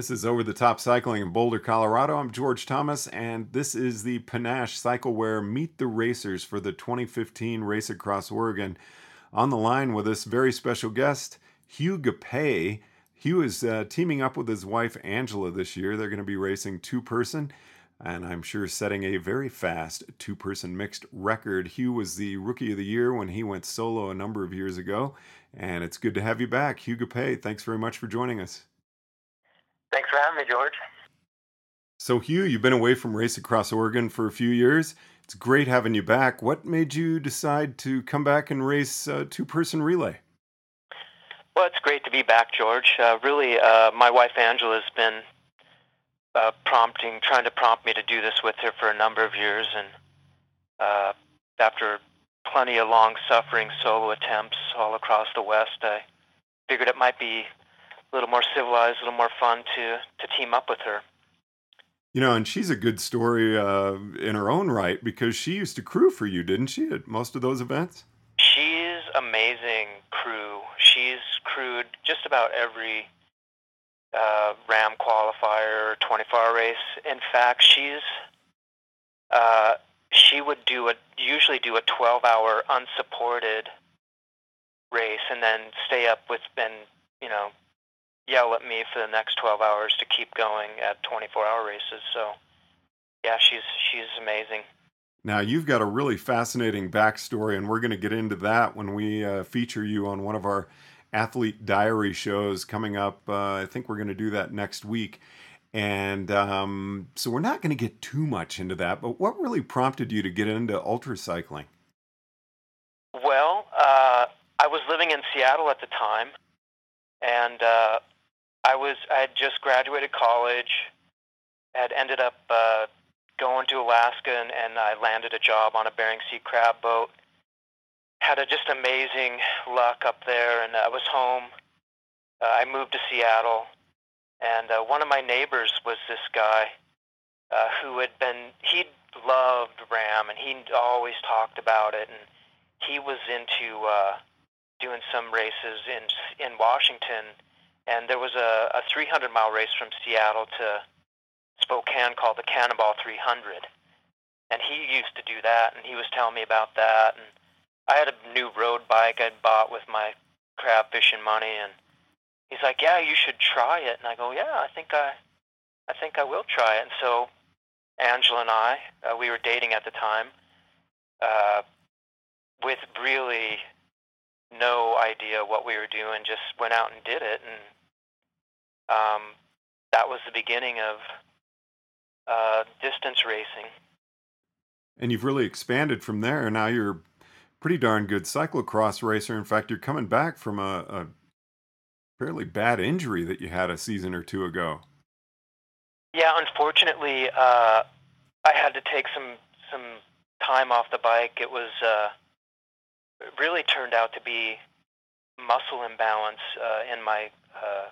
This is Over the Top Cycling in Boulder, Colorado. I'm George Thomas, and this is the Panache Cyclewear Meet the Racers for the 2015 Race Across Oregon. On the line with us, very special guest, Hugh Gapay. Hugh is uh, teaming up with his wife Angela this year. They're going to be racing two person, and I'm sure setting a very fast two person mixed record. Hugh was the rookie of the year when he went solo a number of years ago, and it's good to have you back. Hugh Gapay, thanks very much for joining us. Thanks for having me, George. So, Hugh, you've been away from Race Across Oregon for a few years. It's great having you back. What made you decide to come back and race a two person relay? Well, it's great to be back, George. Uh, really, uh, my wife Angela has been uh, prompting, trying to prompt me to do this with her for a number of years, and uh, after plenty of long suffering solo attempts all across the West, I figured it might be a little more civilized, a little more fun to to team up with her. You know, and she's a good story uh, in her own right because she used to crew for you, didn't she, at most of those events? She's amazing crew. She's crewed just about every uh, RAAM qualifier, 24-hour race. In fact, she's uh, she would do a usually do a 12-hour unsupported race and then stay up with and you know yell at me for the next 12 hours to keep going at 24 hour races. So, yeah, she's she's amazing. Now, you've got a really fascinating backstory, and we're going to get into that when we uh, feature you on one of our athlete diary shows coming up. Uh, I think we're going to do that next week. And um, so we're not going to get too much into that, but what really prompted you to get into ultra cycling? Well, uh, I was living in Seattle at the time, and uh, I was I had just graduated college, had ended up uh, going to Alaska, and, and I landed a job on a Bering Sea crab boat. Had a just amazing luck up there, and I was home. Uh, I moved to Seattle, and uh, one of my neighbors was this guy uh, who had been he loved RAAM, and he always talked about it, and he was into uh, doing some races in in Washington and there was a, a 300 mile race from Seattle to Spokane called the Cannonball 300. And he used to do that, and he was telling me about that. And I had a new road bike I'd bought with my crab fishing money, and he's like, "Yeah, you should try it." And I go, "Yeah, I think I, I think I will try it." And so Angela and I, uh, we were dating at the time, uh, with really no idea what we were doing, just went out and did it, and um, that was the beginning of uh, distance racing. And you've really expanded from there. Now you're a pretty darn good cyclocross racer. In fact, you're coming back from a, a fairly bad injury that you had a season or two ago. Yeah, unfortunately, uh, I had to take some some time off the bike. It was uh, it really turned out to be muscle imbalance uh, in my uh,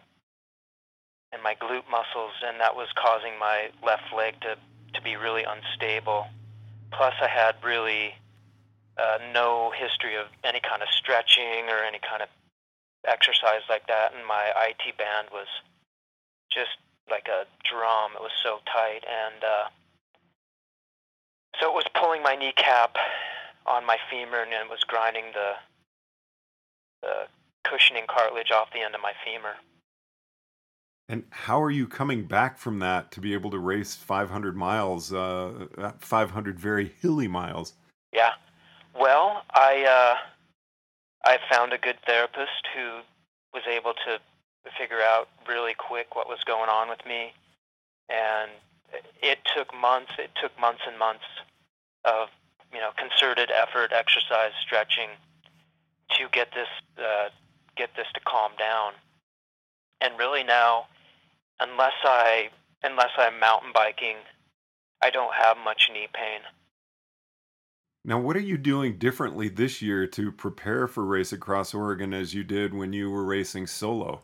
in my glute muscles, and that was causing my left leg to to be really unstable. Plus, I had really uh, no history of any kind of stretching or any kind of exercise like that, and my IT band was just like a drum. It was so tight, and uh, so it was pulling my kneecap on my femur, and it was grinding the the cushioning cartilage off the end of my femur. And how are you coming back from that to be able to race 500 miles, uh, 500 very hilly miles? Yeah. Well, I uh, I found a good therapist who was able to figure out really quick what was going on with me, and it took months. It took months and months of you know concerted effort, exercise, stretching to get this uh, get this to calm down. And really now, unless I unless I'm mountain biking, I don't have much knee pain. Now, what are you doing differently this year to prepare for Race Across Oregon as you did when you were racing solo?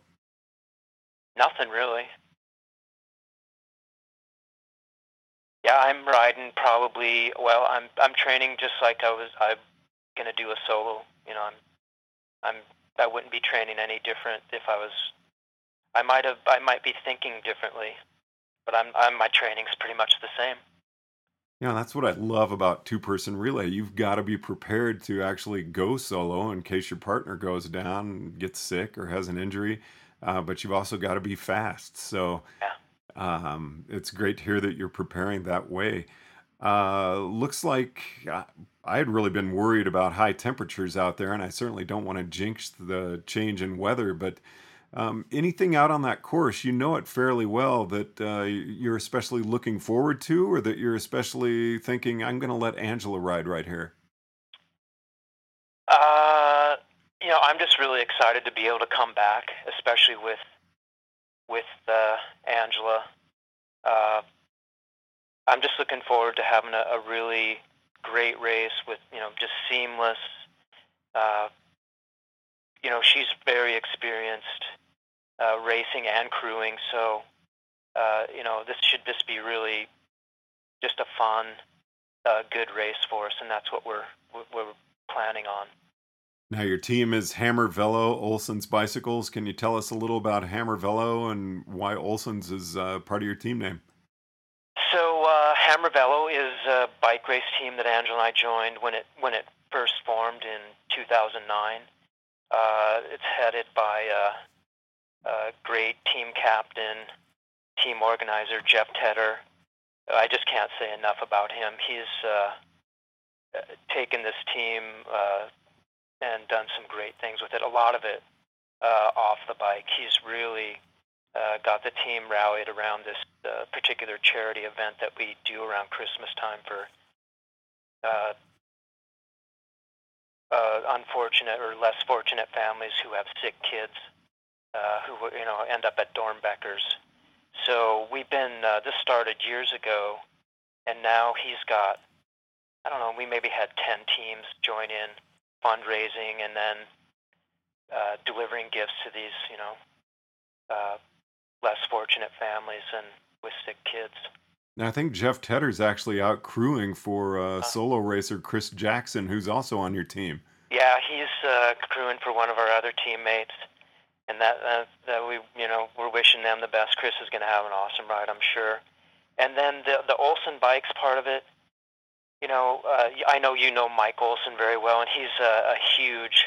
Nothing really. Yeah, I'm riding probably. Well, I'm I'm training just like I was. I'm gonna do a solo. You know, I'm I'm I wouldn't be training any different if I was. I might have. I might be thinking differently, but I'm. I'm my training's pretty much the same. Yeah, that's what I love about two person relay. You've got to be prepared to actually go solo in case your partner goes down, gets sick, or has an injury. Uh, but you've also got to be fast. So Yeah. um, it's great to hear that you're preparing that way. Uh, looks like uh, I had really been worried about high temperatures out there, and I certainly don't want to jinx the change in weather. But um, anything out on that course, you know it fairly well that uh, you're especially looking forward to, or that you're especially thinking, I'm going to let Angela ride right here. Uh, you know, I'm just really excited to be able to come back, especially with with uh, Angela. Uh, I'm just looking forward to having a, a really great race with you know just seamless. Uh, you know, she's very experienced racing and crewing, so uh, you know this should just be really just a fun, uh, good race for us, and that's what we're we're planning on. Now, your team is Hammer Velo, Olson's Bicycles. Can you tell us a little about Hammer Velo and why Olson's is uh, part of your team name? So uh, Hammer Velo is a bike race team that Angela and I joined when it when it first formed in 2009. Uh, it's headed by uh, great team captain, team organizer Jeff Tedder. I just can't say enough about him. He's uh, taken this team uh, and done some great things with it. A lot of it uh, off the bike. He's really uh, got the team rallied around this uh, particular charity event that we do around Christmas time for uh, uh, unfortunate or less fortunate families who have sick kids uh, who you know end up at Doernbecher's. So we've been uh, this started years ago, and now he's got I don't know we maybe had ten teams join in fundraising and then uh, delivering gifts to these you know uh, less fortunate families and with sick kids. Now, I think Jeff Tedder's actually out crewing for uh, Uh, solo racer Chris Jackson, who's also on your team. Yeah, he's uh, crewing for one of our other teammates, and that uh, that we you know we're wishing them the best. Chris is going to have an awesome ride, I'm sure. And then the the Olson bikes part of it. You know, uh, I know you know Mike Olson very well, and he's a, a huge,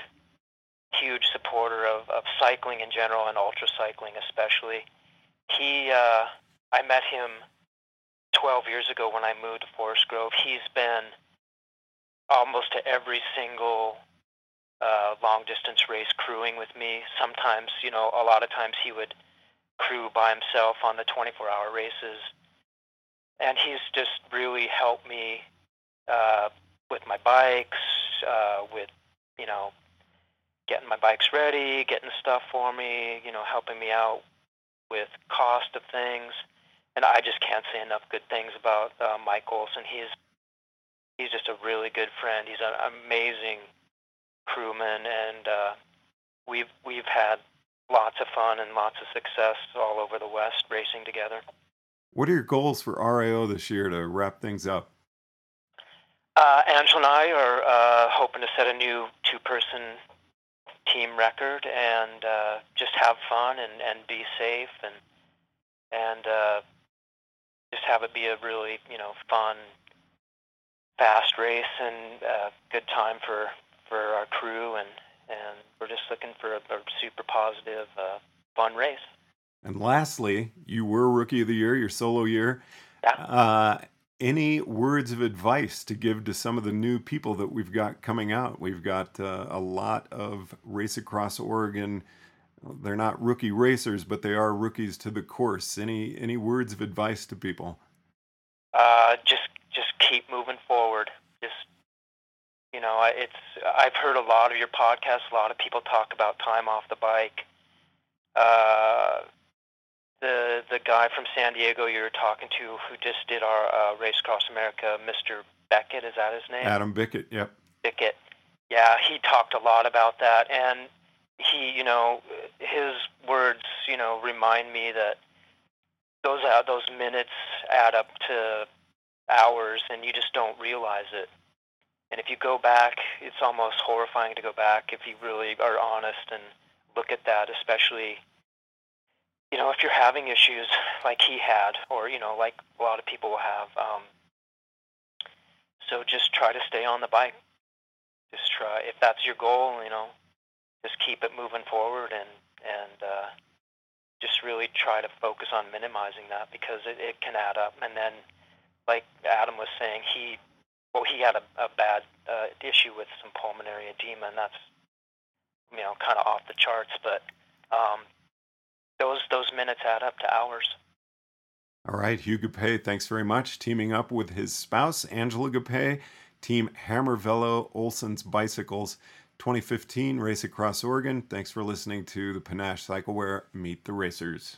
huge supporter of, of cycling in general and ultra cycling especially. He, uh, I met him 12 years ago when I moved to Forest Grove. He's been almost to every single long distance race crewing with me. Sometimes, you know, a lot of times he would crew by himself on the 24 hour races. And he's just really helped me uh, with my bikes, uh, with, you know, getting my bikes ready, getting stuff for me, you know, helping me out with cost of things. And I just can't say enough good things about uh, Mike Olson. He's he's just a really good friend. He's an amazing crewman, and uh, we've we've had lots of fun and lots of success all over the West racing together. What are your goals for RAO this year to wrap things up? Uh, Angela and I are uh, hoping to set a new two-person team record and uh, just have fun and, and be safe and and uh, just have it be a really you know fun, fast race and uh, good time for for our crew and and we're just looking for a, a super positive, uh, fun race. And lastly, you were Rookie of the Year, your solo year. Yeah. Uh, any words of advice to give to some of the new people that we've got coming out? We've got uh, a lot of Race Across Oregon they're not rookie racers, but they are rookies to the course. Any any words of advice to people? Uh, just just keep moving forward. You know, it's I've heard a lot of your podcasts. A lot of people talk about time off the bike. Uh, the the guy from San Diego you were talking to, who just did our uh, Race Across America, Mr. Beckett, is that his name? Adam Bickett. Yep. Bickett. Yeah, he talked a lot about that, and he, you know, his words, you know, remind me that those uh, those minutes add up to hours, and you just don't realize it. And if you go back, it's almost horrifying to go back if you really are honest and look at that, especially, you know, if you're having issues like he had, or you know, like a lot of people will have. Um, so just try to stay on the bike. Just try if that's your goal, you know, just keep it moving forward and and uh, just really try to focus on minimizing that because it, it can add up. And then, like Adam was saying, he well he had a, a bad uh, issue with some pulmonary edema, and that's you know kind of off the charts. But um, those those minutes add up to hours. All right, Hugh Gapay, thanks very much. Teaming up with his spouse, Angela Gapay, Team Hammer Velo Olson's Bicycles 2015 Race Across Oregon. Thanks for listening to the Panache Cyclewear Meet the Racers.